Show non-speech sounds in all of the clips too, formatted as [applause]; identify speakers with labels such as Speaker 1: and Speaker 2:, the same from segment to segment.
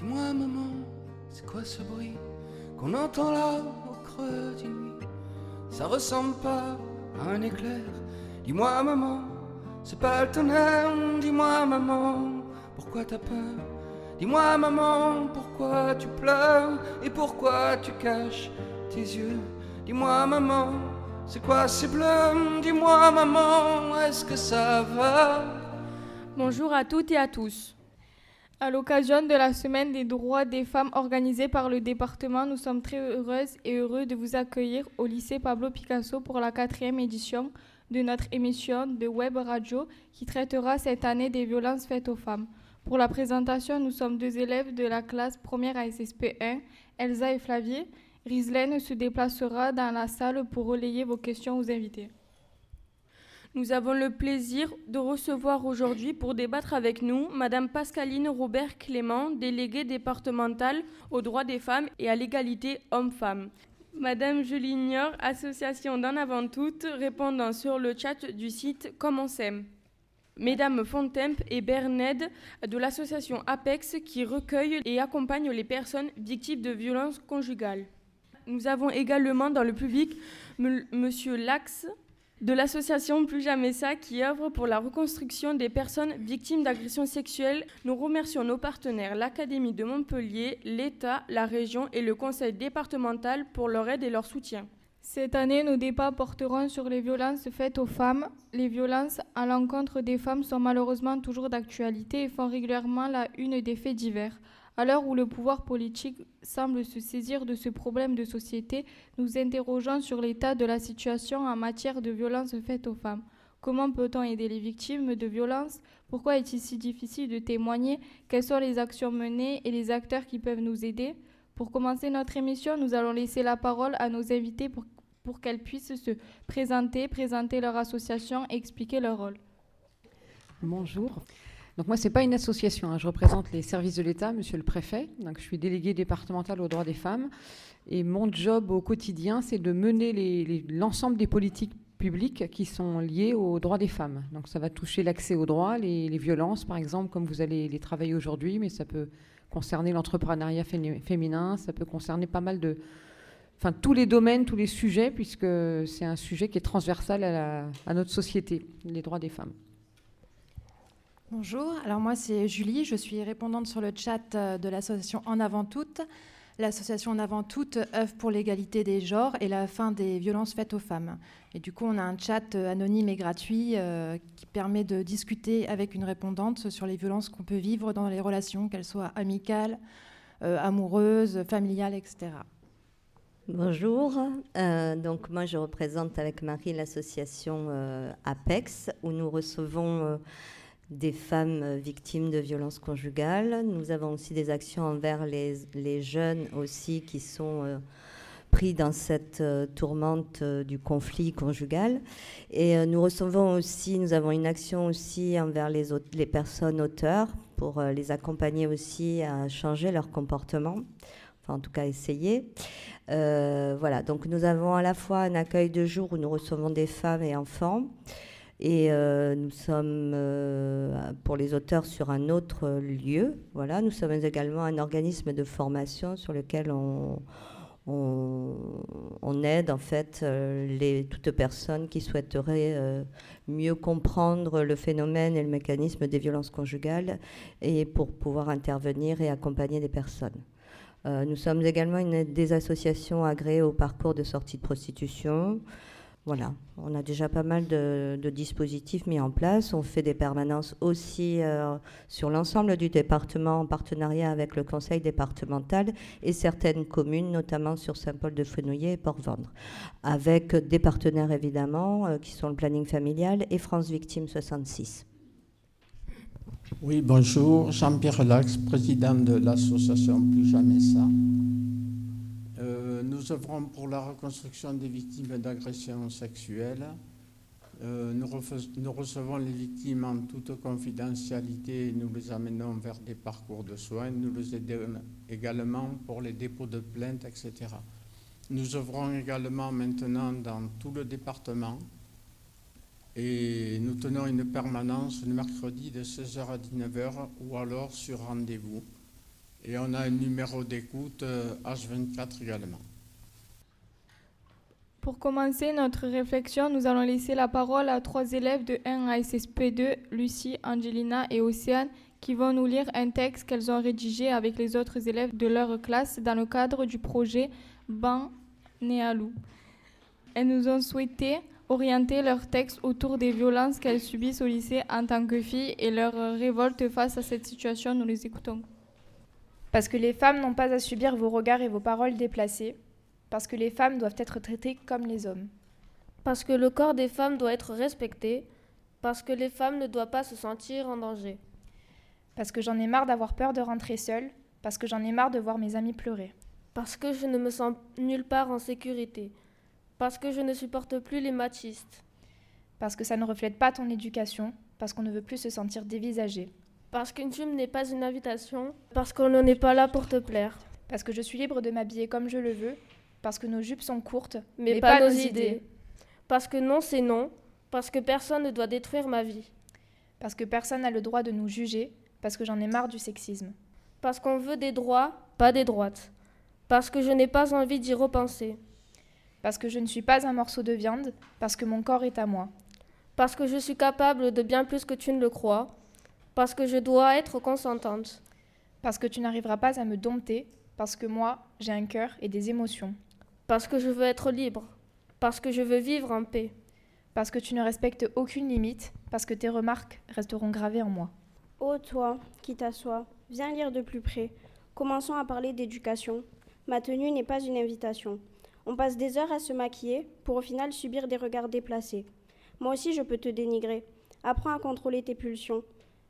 Speaker 1: Dis-moi, maman, c'est quoi ce bruit qu'on entend là au creux d'une nuit Ça ressemble pas à un éclair. Dis-moi, maman, c'est pas le tonnerre. Dis-moi, maman, pourquoi t'as peur? Dis-moi, maman, pourquoi tu pleures et pourquoi tu caches tes yeux? Dis-moi, maman, c'est quoi ces bleus? Dis-moi, maman, est-ce que ça va?
Speaker 2: Bonjour à toutes et à tous. À l'occasion de la semaine des droits des femmes organisée par le département, nous sommes très heureuses et heureux de vous accueillir au lycée Pablo Picasso pour la quatrième édition de notre émission de web radio qui traitera cette année des violences faites aux femmes. Pour la présentation, nous sommes deux élèves de la classe première à SSP 1, Elsa et Flavie. Rislaine se déplacera dans la salle pour relayer vos questions aux invités. Nous avons le plaisir de recevoir aujourd'hui pour débattre avec nous Madame Pascaline Robert Clément, déléguée départementale aux droits des femmes et à l'égalité hommes-femmes. Madame Julie Nior, association d'en avant toutes, répondant sur le chat du site Comme on s'aime. Mesdames Fontemp et Berned de l'association APEX qui recueille et accompagne les personnes victimes de violences conjugales. Nous avons également dans le public M Lax, de l'association Plus Jamais Ça qui œuvre pour la reconstruction des personnes victimes d'agressions sexuelles. Nous remercions nos partenaires, l'Académie de Montpellier, l'État, la région et le Conseil départemental pour leur aide et leur soutien. Cette année, nos débats porteront sur les violences faites aux femmes. Les violences à l'encontre des femmes sont malheureusement toujours d'actualité et font régulièrement la une des faits divers. À l'heure où le pouvoir politique semble se saisir de ce problème de société, nous interrogeons sur l'état de la situation en matière de violences faites aux femmes. Comment peut-on aider les victimes de violences? Pourquoi est-il si difficile de témoigner? Quelles sont les actions menées et les acteurs qui peuvent nous aider? Pour commencer notre émission, nous allons laisser la parole à nos invités pour, pour qu'elles puissent se présenter, présenter leur association et expliquer leur rôle.
Speaker 3: Bonjour. Donc moi, ce n'est pas une association. hein. Je représente les services de l'État, monsieur le préfet. Donc je suis déléguée départementale aux droits des femmes. Et mon job au quotidien, c'est de mener l'ensemble des politiques publiques qui sont liées aux droits des femmes. Donc ça va toucher l'accès aux droits, les, violences, par exemple, comme vous allez les travailler aujourd'hui, mais ça peut concerner l'entrepreneuriat féminin, ça peut concerner pas mal de... Enfin, tous les domaines, tous les sujets, puisque c'est un sujet qui est transversal à, la- à notre société, les droits des femmes.
Speaker 4: Bonjour, alors moi c'est Julie, je suis répondante sur le chat euh, de l'association En Avant Toutes. L'association En Avant Toutes œuvre pour l'égalité des genres et la fin des violences faites aux femmes. Et du coup, on a un chat euh, anonyme et gratuit euh, qui permet de discuter avec une répondante sur les violences qu'on peut vivre dans les relations, qu'elles soient amicales, amoureuses, familiales, etc.
Speaker 5: Bonjour, donc moi je représente avec Marie l'association APEX où nous recevons des femmes victimes de violences conjugales. Nous avons aussi des actions envers les, jeunes aussi qui sont euh, pris dans cette euh, tourmente euh, du conflit conjugal. Et nous recevons aussi, nous avons une action aussi envers les, les personnes auteurs pour les accompagner aussi à changer leur comportement, enfin en tout cas essayer. Voilà, donc nous avons à la fois un accueil de jour où nous recevons des femmes et enfants. Et euh, nous sommes euh, pour les auteurs sur un autre lieu. Voilà, nous sommes également un organisme de formation sur lequel on, aide en fait euh, les, toute personne qui souhaiterait euh, mieux comprendre le phénomène et le mécanisme des violences conjugales et pour pouvoir intervenir et accompagner des personnes. Nous sommes également une des associations agréées au parcours de sortie de prostitution. Voilà, on a déjà pas mal de, dispositifs mis en place. On fait des permanences aussi euh, sur l'ensemble du département en partenariat avec le conseil départemental et certaines communes, notamment sur Saint-Paul-de-Fenouillet et Port-Vendre, avec des partenaires évidemment euh, qui sont le planning familial et France Victime 66.
Speaker 6: Oui, bonjour, Jean-Pierre Lax, président de l'association Plus Jamais Ça. Euh, nous œuvrons pour la reconstruction des victimes d'agressions sexuelles. Euh, nous, nous recevons les victimes en toute confidentialité et nous les amenons vers des parcours de soins. Nous les aidons également pour les dépôts de plaintes, etc. Nous œuvrons également maintenant dans tout le département et nous tenons une permanence le mercredi de 16h à 19h ou alors sur rendez-vous. Et on a un numéro d'écoute H24 également.
Speaker 2: Pour commencer notre réflexion, nous allons laisser la parole à trois élèves de 1 à SSP2, Lucie, Angelina et Océane, qui vont nous lire un texte qu'elles ont rédigé avec les autres élèves de leur classe dans le cadre du projet Ban Néalou. Elles nous ont souhaité orienter leur texte autour des violences qu'elles subissent au lycée en tant que filles et leur révolte face à cette situation. Nous les écoutons.
Speaker 7: Parce que les femmes n'ont pas à subir vos regards et vos paroles déplacées parce que les femmes doivent être traitées comme les hommes.
Speaker 8: Parce que le corps des femmes doit être respecté, parce que les femmes ne doivent pas se sentir en danger.
Speaker 7: Parce que j'en ai marre d'avoir peur de rentrer seule, parce que j'en ai marre de voir mes amis pleurer.
Speaker 8: Parce que je ne me sens nulle part en sécurité, parce que je ne supporte plus les machistes.
Speaker 7: Parce que ça ne reflète pas ton éducation, parce qu'on ne veut plus se sentir dévisagé.
Speaker 8: Parce qu'une jupe n'est pas une invitation, parce qu'on n'en est pas là pour te plaire.
Speaker 7: Parce que je suis libre de m'habiller comme je le veux, parce que nos jupes sont courtes,
Speaker 8: mais, pas, nos idées. Parce que non, c'est non, parce que personne ne doit détruire ma vie.
Speaker 7: Parce que personne n'a le droit de nous juger, parce que j'en ai marre du sexisme.
Speaker 8: Parce qu'on veut des droits, pas des droites. Parce que je n'ai pas envie d'y repenser.
Speaker 7: Parce que je ne suis pas un morceau de viande, parce que mon corps est à moi.
Speaker 8: Parce que je suis capable de bien plus que tu ne le crois. Parce que je dois être consentante.
Speaker 7: Parce que tu n'arriveras pas à me dompter, parce que moi, j'ai un cœur et des émotions
Speaker 8: parce que je veux être libre, parce que je veux vivre en paix.
Speaker 7: Parce que tu ne respectes aucune limite, parce que tes remarques resteront gravées en moi.
Speaker 9: Ô toi, qui t'assois, viens lire de plus près. Commençons à parler d'éducation. Ma tenue n'est pas une invitation. On passe des heures à se maquiller pour au final subir des regards déplacés. Moi aussi je peux te dénigrer. Apprends à contrôler tes pulsions.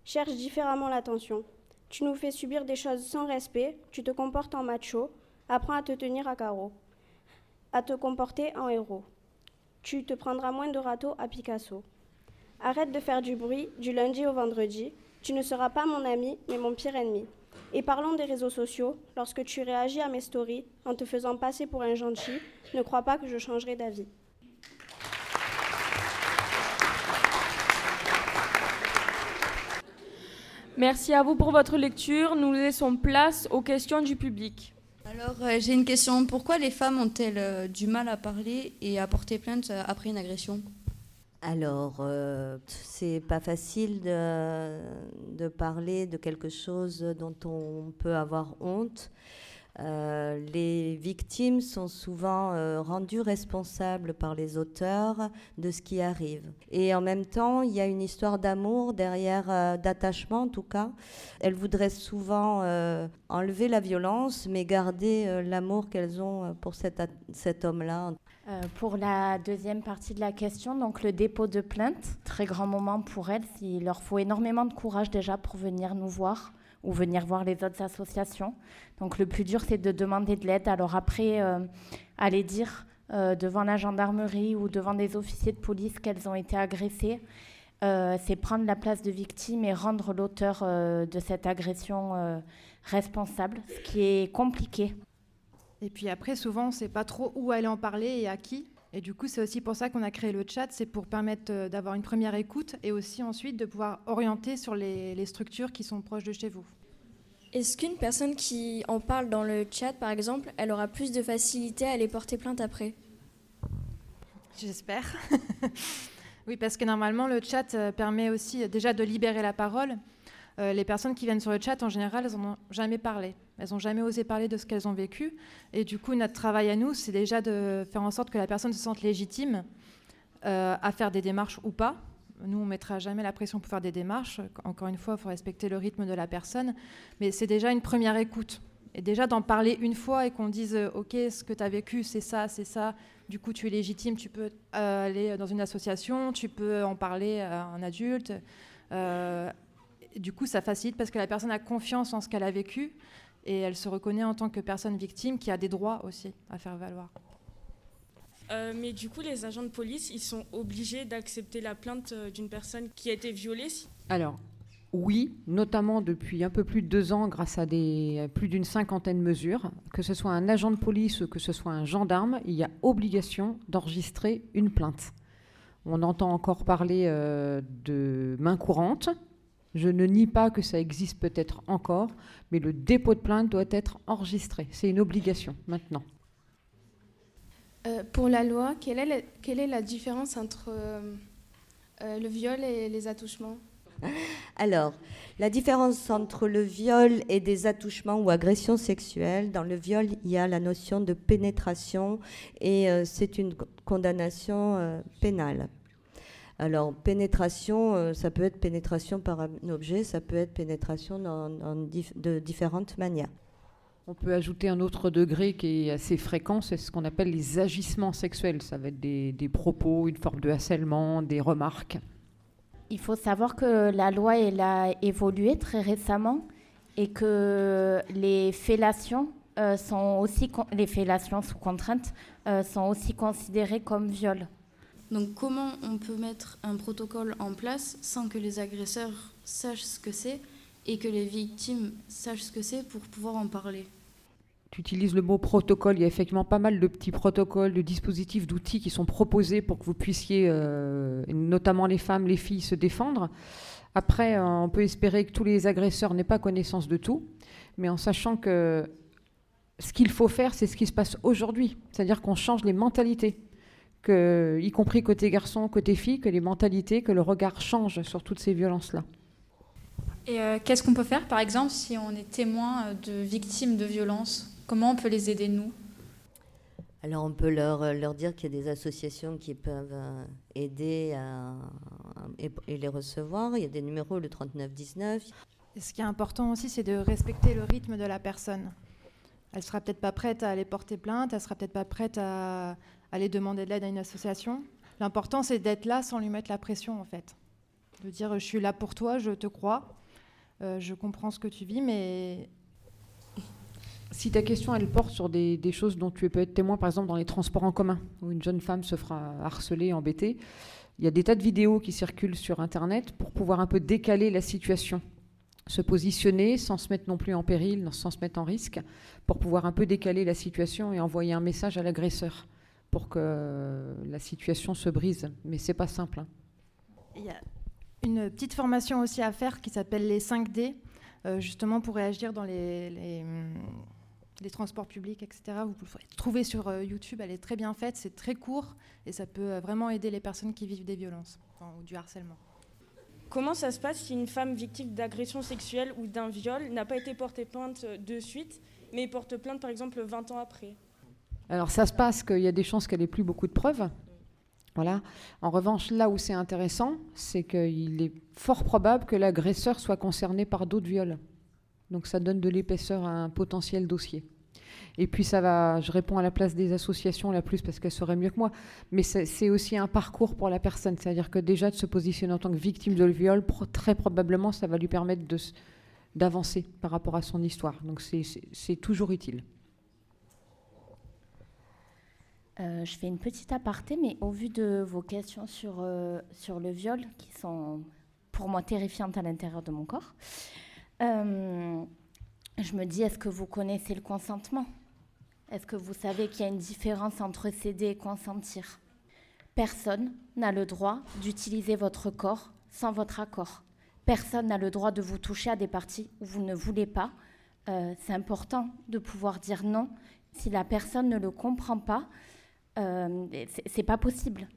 Speaker 9: Cherche différemment l'attention. Tu nous fais subir des choses sans respect, tu te comportes en macho, apprends à te tenir à carreau à te comporter en héros. Tu te prendras moins de râteaux à Picasso. Arrête de faire du bruit du lundi au vendredi. Tu ne seras pas mon ami, mais mon pire ennemi. Et parlons des réseaux sociaux. Lorsque tu réagis à mes stories en te faisant passer pour un gentil, ne crois pas que je changerai d'avis.
Speaker 2: Merci à vous pour votre lecture. Nous laissons place aux questions du public.
Speaker 10: Alors, euh, j'ai une question. Pourquoi les femmes ont-elles euh, du mal à parler et à porter plainte euh, après une agression?
Speaker 5: Alors, c'est pas facile de, de, parler de quelque chose dont on peut avoir honte. Euh, les victimes sont souvent euh, rendues responsables par les auteurs de ce qui arrive. Et en même temps, il y a une histoire d'amour derrière, euh, d'attachement en tout cas. Elles voudraient souvent enlever la violence, mais garder l'amour qu'elles ont pour cet, cet homme-là.
Speaker 11: pour la deuxième partie de la question, donc le dépôt de plainte, très grand moment pour elles. Il leur faut énormément de courage déjà pour venir nous voir ou venir voir les autres associations. Donc le plus dur, c'est de demander de l'aide. Alors après, euh, aller dire euh, devant la gendarmerie ou devant des officiers de police qu'elles ont été agressées, euh, c'est prendre la place de victime et rendre l'auteur de cette agression responsable, ce qui est compliqué.
Speaker 4: Et puis après, souvent, on ne sait pas trop où aller en parler et à qui. Et du coup, c'est aussi pour ça qu'on a créé le chat, c'est pour permettre d'avoir une première écoute et aussi ensuite de pouvoir orienter sur les structures qui sont proches de chez vous.
Speaker 12: Est-ce qu'une personne qui en parle dans le chat, par exemple, elle aura plus de facilité à aller porter plainte après?
Speaker 4: J'espère. [laughs] oui, parce que normalement, le chat euh, permet aussi euh, déjà de libérer la parole. Euh, les personnes qui viennent sur le chat, en général, elles n'en ont jamais parlé. Elles n'ont jamais osé parler de ce qu'elles ont vécu. Et du coup, notre travail à nous, c'est déjà de faire en sorte que la personne se sente légitime à faire des démarches ou pas, nous, on ne mettra jamais la pression pour faire des démarches. Encore une fois, il faut respecter le rythme de la personne. Mais c'est déjà une première écoute. Et déjà d'en parler une fois et qu'on dise euh, OK, ce que tu as vécu, c'est ça, c'est ça. Du coup, tu es légitime, tu peux euh, aller dans une association, tu peux en parler à un adulte. Euh, du coup, ça facilite parce que la personne a confiance en ce qu'elle a vécu et elle se reconnaît en tant que personne victime qui a des droits aussi à faire valoir.
Speaker 13: Euh, mais du coup, les agents de police, ils sont obligés d'accepter la plainte euh, d'une personne qui a été violée
Speaker 3: Alors, oui, notamment depuis un peu plus de deux ans, grâce à des, plus d'une cinquantaine de mesures. Que ce soit un agent de police ou que ce soit un gendarme, il y a obligation d'enregistrer une plainte. On entend encore parler euh, de main courante, Je ne nie pas que ça existe peut-être encore, mais le dépôt de plainte doit être enregistré. C'est une obligation maintenant.
Speaker 12: Euh, pour la loi, quelle est la, quelle est la différence entre euh, euh, le viol et les attouchements? [laughs]
Speaker 5: Alors, la différence entre le viol et des attouchements ou agressions sexuelles, dans le viol, il y a la notion de pénétration et c'est une condamnation pénale. Alors, pénétration, ça peut être pénétration par un objet, ça peut être pénétration de différentes manières.
Speaker 3: On peut ajouter un autre degré qui est assez fréquent, c'est ce qu'on appelle les agissements sexuels. Ça va être des, propos, une forme de harcèlement, des remarques.
Speaker 11: Il faut savoir que la loi elle a évolué très récemment et que les fellations euh, sont aussi les fellations sous contrainte euh, sont aussi considérées comme viol.
Speaker 10: Donc comment on peut mettre un protocole en place sans que les agresseurs sachent ce que c'est et que les victimes sachent ce que c'est pour pouvoir en parler?
Speaker 3: Tu utilises le mot protocole. Il y a effectivement pas mal de petits protocoles, de dispositifs, d'outils qui sont proposés pour que vous puissiez, euh, notamment les femmes, les filles, se défendre. Après, euh, on peut espérer que tous les agresseurs n'aient pas connaissance de tout, mais en sachant que ce qu'il faut faire, c'est ce qui se passe aujourd'hui. C'est-à-dire qu'on change les mentalités, que, y compris côté garçon, côté fille, que les mentalités, que le regard change sur toutes ces violences-là.
Speaker 14: Et euh, qu'est-ce qu'on peut faire, par exemple, si on est témoin de victimes de violences? Comment on peut les aider, nous?
Speaker 5: Alors on peut leur, euh, leur dire qu'il y a des associations qui peuvent euh, aider et, les recevoir. Il y a des numéros, le 3919.
Speaker 4: Et ce qui est important aussi, c'est de respecter le rythme de la personne. Elle sera peut-être pas prête à aller porter plainte, elle sera peut-être pas prête à aller demander de l'aide à une association. L'important, c'est d'être là sans lui mettre la pression, en fait. De dire, je suis là pour toi, je te crois, euh, je comprends ce que tu vis, mais
Speaker 3: si ta question, elle porte sur des, choses dont tu peux être témoin, par exemple dans les transports en commun, où une jeune femme se fera harceler, embêter, il y a des tas de vidéos qui circulent sur Internet pour pouvoir un peu décaler la situation, se positionner sans se mettre non plus en péril, sans se mettre en risque, pour pouvoir un peu décaler la situation et envoyer un message à l'agresseur pour que la situation se brise. Mais c'est pas simple. Hein.
Speaker 4: Il y a une petite formation aussi à faire qui s'appelle les 5D, euh, justement pour réagir dans les les transports publics, etc. Vous pouvez trouver sur euh, YouTube, elle est très bien faite, c'est très court et ça peut euh, vraiment aider les personnes qui vivent des violences ou du harcèlement.
Speaker 13: Comment ça se passe si une femme victime d'agression sexuelle ou d'un viol n'a pas été portée plainte de suite, mais porte plainte par exemple 20 ans après?
Speaker 3: Alors ça se passe qu'il y a des chances qu'elle ait plus beaucoup de preuves. Voilà. En revanche, là où c'est intéressant, c'est qu'il est fort probable que l'agresseur soit concerné par d'autres viols. Donc ça donne de l'épaisseur à un potentiel dossier. Et puis ça va, je réponds à la place des associations la plus parce qu'elles sauraient mieux que moi, mais c'est aussi un parcours pour la personne. C'est-à-dire que déjà de se positionner en tant que victime de viol, très probablement ça va lui permettre d'avancer par rapport à son histoire. Donc c'est toujours utile.
Speaker 11: Euh, je fais une petite aparté, mais au vu de vos questions sur, euh, sur le viol, qui sont pour moi terrifiantes à l'intérieur de mon corps, euh, je me dis, est-ce que vous connaissez le consentement? Est-ce que vous savez qu'il y a une différence entre céder et consentir? Personne n'a le droit d'utiliser votre corps sans votre accord. Personne n'a le droit de vous toucher à des parties où vous ne voulez pas. C'est important de pouvoir dire non. Si la personne ne le comprend pas, c'est pas possible.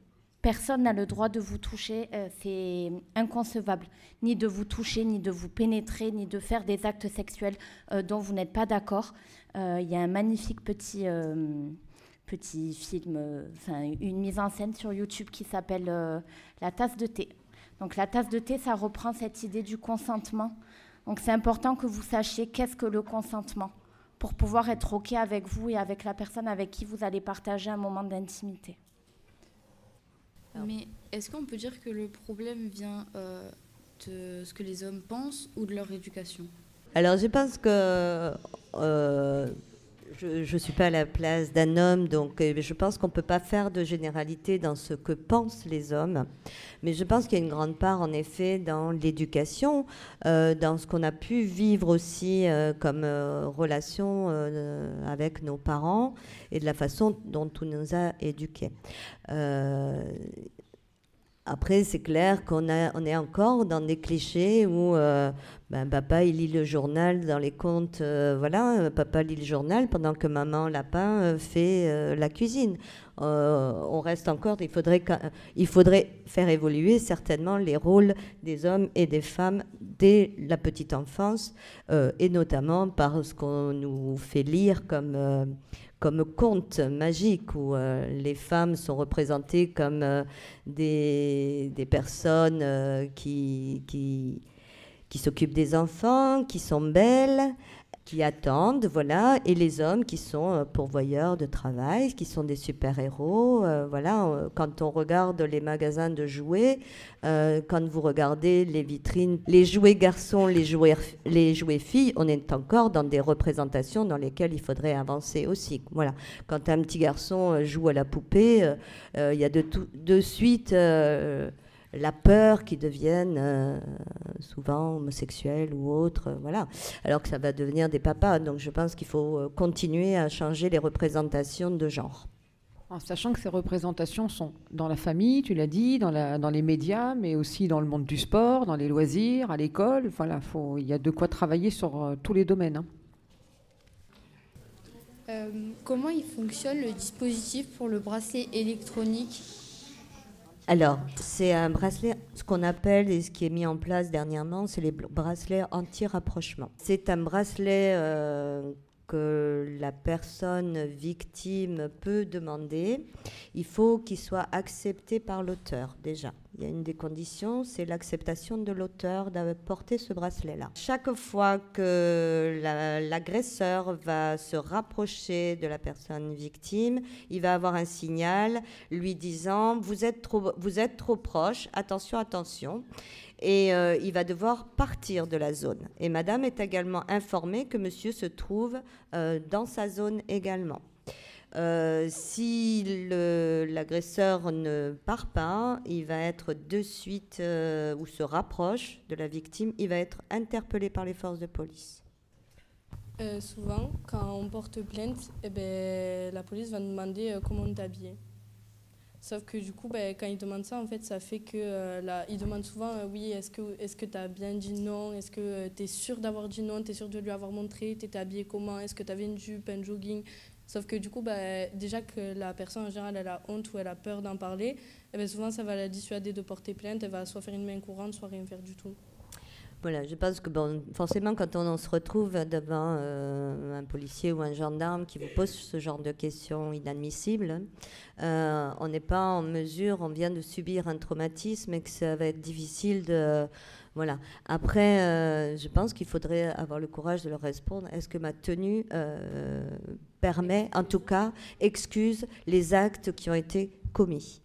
Speaker 11: Personne n'a le droit de vous toucher, euh, c'est inconcevable, ni de vous toucher, ni de vous pénétrer, ni de faire des actes sexuels euh, dont vous n'êtes pas d'accord. Euh, il y a un magnifique petit, petit film, une mise en scène sur YouTube qui s'appelle La tasse de thé. Donc la tasse de thé, ça reprend cette idée du consentement. Donc c'est important que vous sachiez qu'est-ce que le consentement pour pouvoir être OK avec vous et avec la personne avec qui vous allez partager un moment d'intimité.
Speaker 10: Mais est-ce qu'on peut dire que le problème vient euh, de ce que les hommes pensent ou de leur éducation?
Speaker 5: Alors je pense que euh, je ne suis pas à la place d'un homme, donc euh, je pense qu'on ne peut pas faire de généralité dans ce que pensent les hommes. Mais je pense qu'il y a une grande part, en effet, dans l'éducation, dans ce qu'on a pu vivre aussi comme relation avec nos parents et de la façon dont on nous a éduqués. Après, c'est clair qu'on on est encore dans des clichés où euh, ben, papa lit le journal dans les contes, euh, voilà, papa lit le journal pendant que maman lapin euh, fait la cuisine. on reste encore, il faudrait faire évoluer certainement les rôles des hommes et des femmes dès la petite enfance, et notamment par ce qu'on nous fait lire comme comme conte magique où euh, les femmes sont représentées comme euh, des, personnes euh, qui, qui s'occupent des enfants, qui sont belles, qui attendent, voilà, et les hommes qui sont euh, pourvoyeurs de travail, qui sont des super-héros. Euh, voilà, quand on regarde les magasins de jouets, euh, quand vous regardez les vitrines, les jouets garçons, les jouets, les jouets filles, on est encore dans des représentations dans lesquelles il faudrait avancer aussi. Voilà, quand un petit garçon joue à la poupée, il y a de, tout, de suite la peur qu'ils deviennent euh, souvent homosexuels ou autres, euh, voilà. Alors que ça va devenir des papas. Donc je pense qu'il faut euh, continuer à changer les représentations de genre.
Speaker 3: En sachant que ces représentations sont dans la famille, tu l'as dit, dans, la, dans, les médias, mais aussi dans le monde du sport, dans les loisirs, à l'école. Voilà, il y a de quoi travailler sur tous les domaines. Hein.
Speaker 15: comment il fonctionne le dispositif pour le bracelet électronique?
Speaker 5: Alors, c'est un bracelet, ce qu'on appelle et ce qui est mis en place dernièrement, c'est les bracelets anti-rapprochement. C'est un bracelet euh, que la personne victime peut demander, il faut qu'il soit accepté par l'auteur déjà. Il y a une des conditions, c'est l'acceptation de l'auteur de porter ce bracelet-là. Chaque fois que l'agresseur va se rapprocher de la personne victime, il va avoir un signal lui disant vous êtes trop, vous êtes trop proche, attention, attention et euh, il va devoir partir de la zone. Et madame est également informée que monsieur se trouve euh, dans sa zone également. Euh, si l'agresseur ne part pas, il va être de suite ou se rapproche de la victime, il va être interpellé par les forces de police.
Speaker 13: souvent, quand on porte plainte, eh ben, la police va nous demander comment t'habiller. Sauf que du coup, ben, quand ils demandent ça, en fait, ça fait que euh, ils demandent souvent euh, oui, est-ce que est-ce que tu as bien dit non? Est-ce que euh, tu es sûr d'avoir dit non? Tu es sûr de lui avoir montré? Tu étais habillé comment? Est-ce que tu avais une jupe, un jogging? Sauf que du coup, ben, déjà que la personne en général, elle a honte ou elle a peur d'en parler, et eh ben, souvent ça va la dissuader de porter plainte. Elle va soit faire une main courante, soit rien faire du tout.
Speaker 5: Voilà, je pense que bon, forcément, quand on, se retrouve devant euh, un policier ou un gendarme qui vous pose ce genre de questions inadmissibles, euh, on n'est pas en mesure, on vient de subir un traumatisme et que ça va être difficile de. Voilà. Après, euh, je pense qu'il faudrait avoir le courage de leur répondre est-ce que ma tenue permet, en tout cas, excuse les actes qui ont été commis?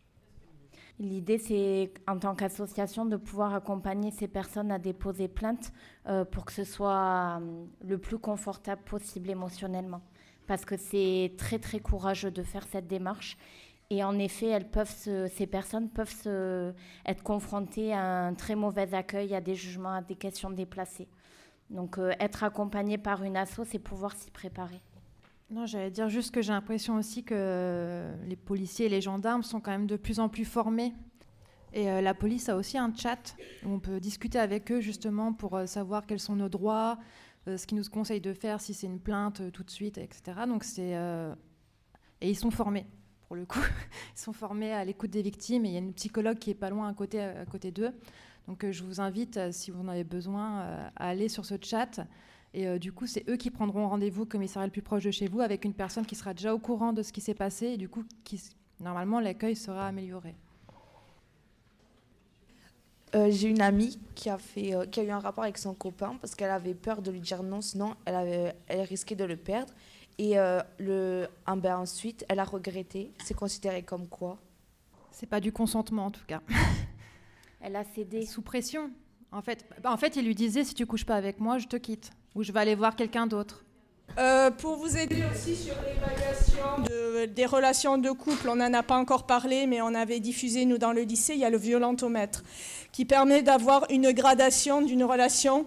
Speaker 11: L'idée, c'est en tant qu'association de pouvoir accompagner ces personnes à déposer plainte euh, pour que ce soit euh, le plus confortable possible émotionnellement. Parce que c'est très très courageux de faire cette démarche. Et en effet, elles peuvent ces personnes peuvent se, être confrontées à un très mauvais accueil, à des jugements, à des questions déplacées. Donc euh, être accompagné par une asso, c'est pouvoir s'y préparer.
Speaker 4: Non, j'allais dire juste que j'ai l'impression aussi que les policiers et les gendarmes sont quand même de plus en plus formés. Et euh, la police a aussi un chat où on peut discuter avec eux justement pour euh, savoir quels sont nos droits, euh, ce qu'ils nous conseillent de faire si c'est une plainte tout de suite, etc. Donc c'est et ils sont formés pour le coup. [laughs] Ils sont formés à l'écoute des victimes et il y a une psychologue qui est pas loin à côté, à côté d'eux. Donc je vous invite, si vous en avez besoin, à aller sur ce chat et euh, du coup, c'est eux qui prendront rendez-vous au commissariat le plus proche de chez vous avec une personne qui sera déjà au courant de ce qui s'est passé et du coup, qui, normalement, l'accueil sera amélioré.
Speaker 16: Euh, j'ai une amie qui a, fait, euh, qui a eu un rapport avec son copain parce qu'elle avait peur de lui dire non, sinon elle, avait, elle risquait de le perdre. Et le, ah ben ensuite, elle a regretté. C'est considéré comme quoi?
Speaker 4: C'est pas du consentement en tout cas.
Speaker 11: elle a cédé.
Speaker 4: Sous pression. En fait, bah, en fait, il lui disait si tu couches pas avec moi, je te quitte ou je vais aller voir quelqu'un d'autre
Speaker 17: euh, pour vous aider aussi sur l'évaluation des relations de couple, on n'en a pas encore parlé, mais on avait diffusé, nous, dans le lycée, il y a le violentomètre, qui permet d'avoir une gradation d'une relation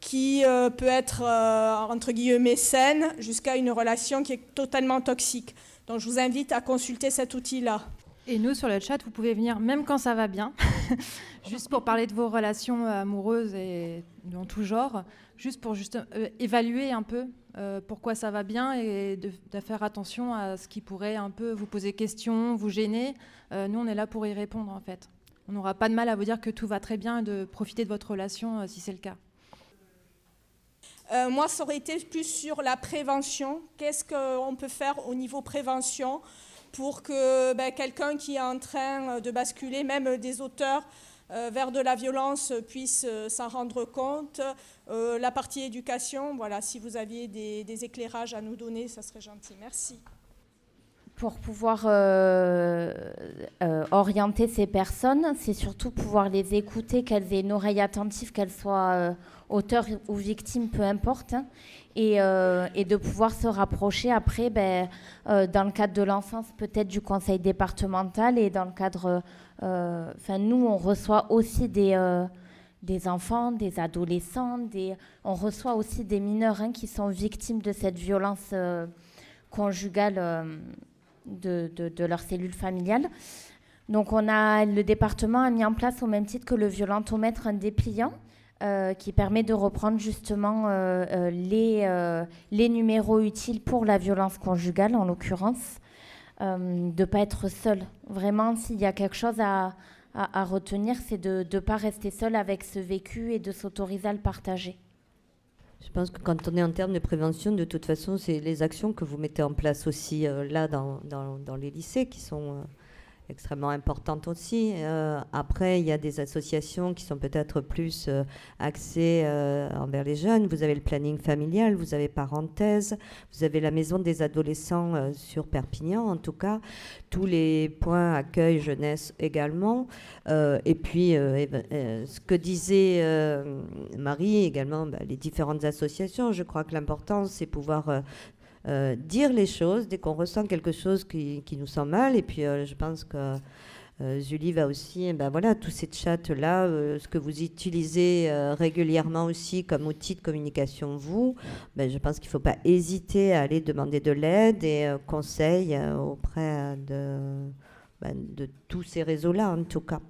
Speaker 17: qui euh, peut être, euh, entre guillemets, saine, jusqu'à une relation qui est totalement toxique. Donc je vous invite à consulter cet outil-là.
Speaker 4: Et nous, sur le chat, vous pouvez venir même quand ça va bien, [laughs] [laughs] juste pour parler de vos relations amoureuses et dans tout genre, juste pour juste, euh, évaluer un peu euh, pourquoi ça va bien et de, faire attention à ce qui pourrait un peu vous poser question, vous gêner. Euh, nous, on est là pour y répondre en fait. On n'aura pas de mal à vous dire que tout va très bien et de profiter de votre relation si c'est le cas.
Speaker 17: moi, ça aurait été plus sur la prévention. Qu'est-ce qu'on peut faire au niveau prévention? Pour que ben, quelqu'un qui est en train de basculer, même des auteurs, euh, vers de la violence euh, s'en rendre compte. Euh, la partie éducation, voilà, si vous aviez des, éclairages à nous donner, ça serait gentil. Merci.
Speaker 11: Pour pouvoir orienter ces personnes, c'est surtout pouvoir les écouter, qu'elles aient une oreille attentive, qu'elles soient auteurs ou victimes, peu importe. Hein. Euh, et, de pouvoir se rapprocher après, ben, euh, dans le cadre de l'enfance, peut-être du conseil départemental et dans le cadre, euh, enfin nous, on reçoit aussi des, des enfants, des adolescents, on reçoit aussi des mineurs hein, qui sont victimes de cette violence conjugale de, de, de, leur cellule familiale. Donc on a, le département a mis en place au même titre que le violentomètre un dépliant euh, qui permet de reprendre justement euh, euh, les, les numéros utiles pour la violence conjugale, en l'occurrence, de ne pas être seul. Vraiment, s'il y a quelque chose à, à, retenir, c'est de ne pas rester seul avec ce vécu et de s'autoriser à le partager.
Speaker 5: Je pense que quand on est en termes de prévention, de toute façon, c'est les actions que vous mettez en place aussi là dans, dans, dans, les lycées qui sont extrêmement importante aussi. Euh, après, il y a des associations qui sont peut-être plus euh, axées euh, envers les jeunes. Vous avez le planning familial, vous avez Parenthèse, vous avez la maison des adolescents sur Perpignan, en tout cas, tous les points accueil jeunesse également. et puis, ce que disait Marie également, bah, les différentes associations, je crois que l'important, c'est pouvoir euh, dire les choses dès qu'on ressent quelque chose qui, nous sent mal. Et puis, euh, je pense que euh, Julie va aussi, eh ben voilà, tous ces chats-là, ce que vous utilisez régulièrement aussi comme outil de communication, vous, ben, je pense qu'il ne faut pas hésiter à aller demander de l'aide et conseil auprès ben, de tous ces réseaux-là, en tout cas.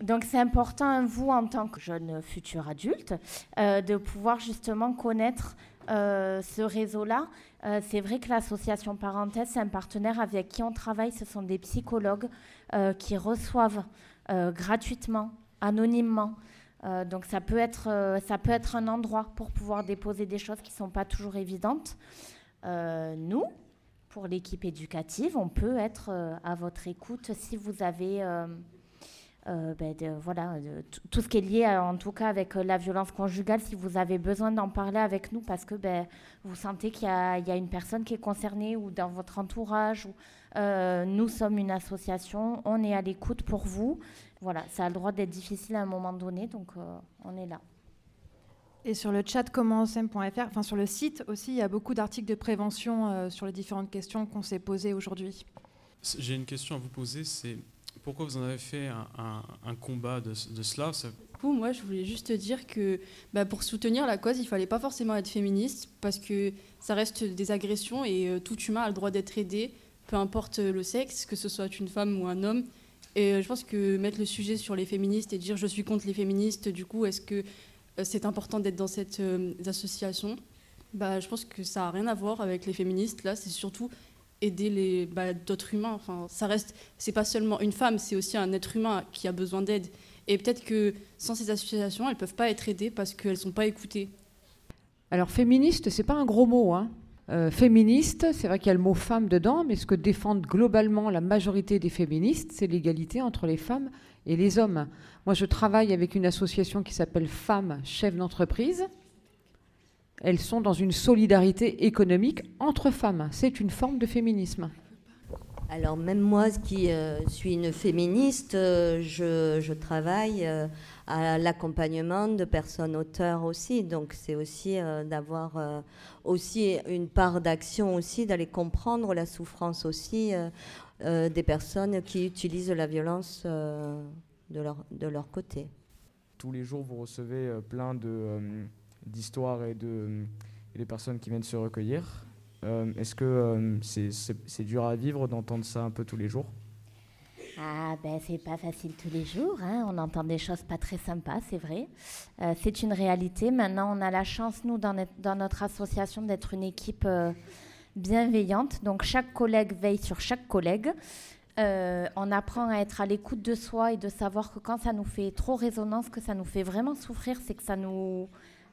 Speaker 11: Donc c'est important, vous, en tant que jeune futur adulte, de pouvoir justement connaître euh, ce réseau-là. Euh, c'est vrai que l'association Parenthèse, c'est un partenaire avec qui on travaille. Ce sont des psychologues euh, qui reçoivent gratuitement, anonymement. donc ça peut, être, ça peut être un endroit pour pouvoir déposer des choses qui ne sont pas toujours évidentes. nous, pour l'équipe éducative, on peut être à votre écoute si vous avez euh, ben, voilà, tout ce qui est lié en tout cas avec euh, la violence conjugale, si vous avez besoin d'en parler avec nous parce que ben, vous sentez qu'il y, a une personne qui est concernée ou dans votre entourage, ou, euh, nous sommes une association, on est à l'écoute pour vous. Voilà, ça a le droit d'être difficile à un moment donné, donc on est là.
Speaker 4: Et sur le chat commencem.fr, enfin sur le site aussi, il y a beaucoup d'articles de prévention sur les différentes questions qu'on s'est posées aujourd'hui.
Speaker 18: J'ai une question à vous poser, c'est pourquoi vous en avez fait un, combat de, cela
Speaker 19: Du coup, moi, je voulais juste dire que bah, pour soutenir la cause, il fallait pas forcément être féministe parce que ça reste des agressions et euh, tout humain a le droit d'être aidé, peu importe le sexe, que ce soit une femme ou un homme. Et euh, je pense que mettre le sujet sur les féministes et dire je suis contre les féministes, du coup, est-ce que euh, c'est important d'être dans cette association? Bah, Je pense que ça n'a rien à voir avec les féministes. Là, c'est surtout aider bah, d'autres humains. Enfin, ça reste, c'est pas seulement une femme, c'est aussi un être humain qui a besoin d'aide. Et peut-être que sans ces associations, elles peuvent pas être aidées parce qu'elles sont pas écoutées.
Speaker 3: Alors féministe, c'est pas un gros mot. Hein. Euh, féministe, c'est vrai qu'il y a le mot femme dedans, mais ce que défendent globalement la majorité des féministes, c'est l'égalité entre les femmes et les hommes. Moi, je travaille avec une association qui s'appelle Femmes chefs d'entreprise elles sont dans une solidarité économique entre femmes. C'est une forme de féminisme.
Speaker 5: Alors même moi qui euh, suis une féministe, euh, je, travaille euh, à l'accompagnement de personnes auteurs aussi. Donc c'est aussi d'avoir aussi une part d'action aussi, d'aller comprendre la souffrance aussi des personnes qui utilisent la violence de, leur, de leur côté.
Speaker 20: Tous les jours, vous recevez plein de d'histoires et de les personnes qui viennent se recueillir. Euh, est-ce que euh, c'est dur à vivre d'entendre ça un peu tous les jours?
Speaker 11: Ah ben c'est pas facile tous les jours, hein. on entend des choses pas très sympas, c'est vrai. Euh, c'est une réalité. Maintenant, on a la chance, nous, dans notre, association, d'être une équipe bienveillante. Donc chaque collègue veille sur chaque collègue. On apprend à être à l'écoute de soi et de savoir que quand ça nous fait trop résonance, que ça nous fait vraiment souffrir, c'est que ça nous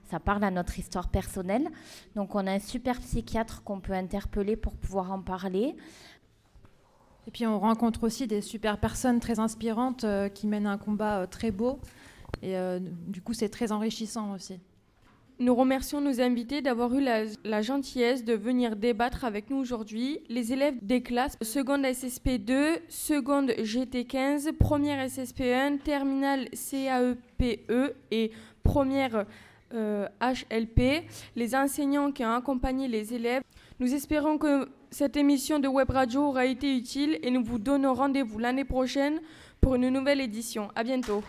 Speaker 11: ça parle à notre histoire personnelle. Donc on a un super psychiatre qu'on peut interpeller pour pouvoir en parler.
Speaker 4: Et puis on rencontre aussi des super personnes très inspirantes euh, qui mènent un combat euh, très beau. Et euh, du coup, c'est très enrichissant aussi.
Speaker 21: Nous remercions nos invités d'avoir eu la, la, gentillesse de venir débattre avec nous aujourd'hui. Les élèves des classes seconde SSP2, seconde GT15, première SSP1, terminale CAEPE e et première euh, HLP, les enseignants qui ont accompagné les élèves. Nous espérons que cette émission de Web Radio aura été utile et nous vous donnons rendez-vous l'année prochaine pour une nouvelle édition. À bientôt.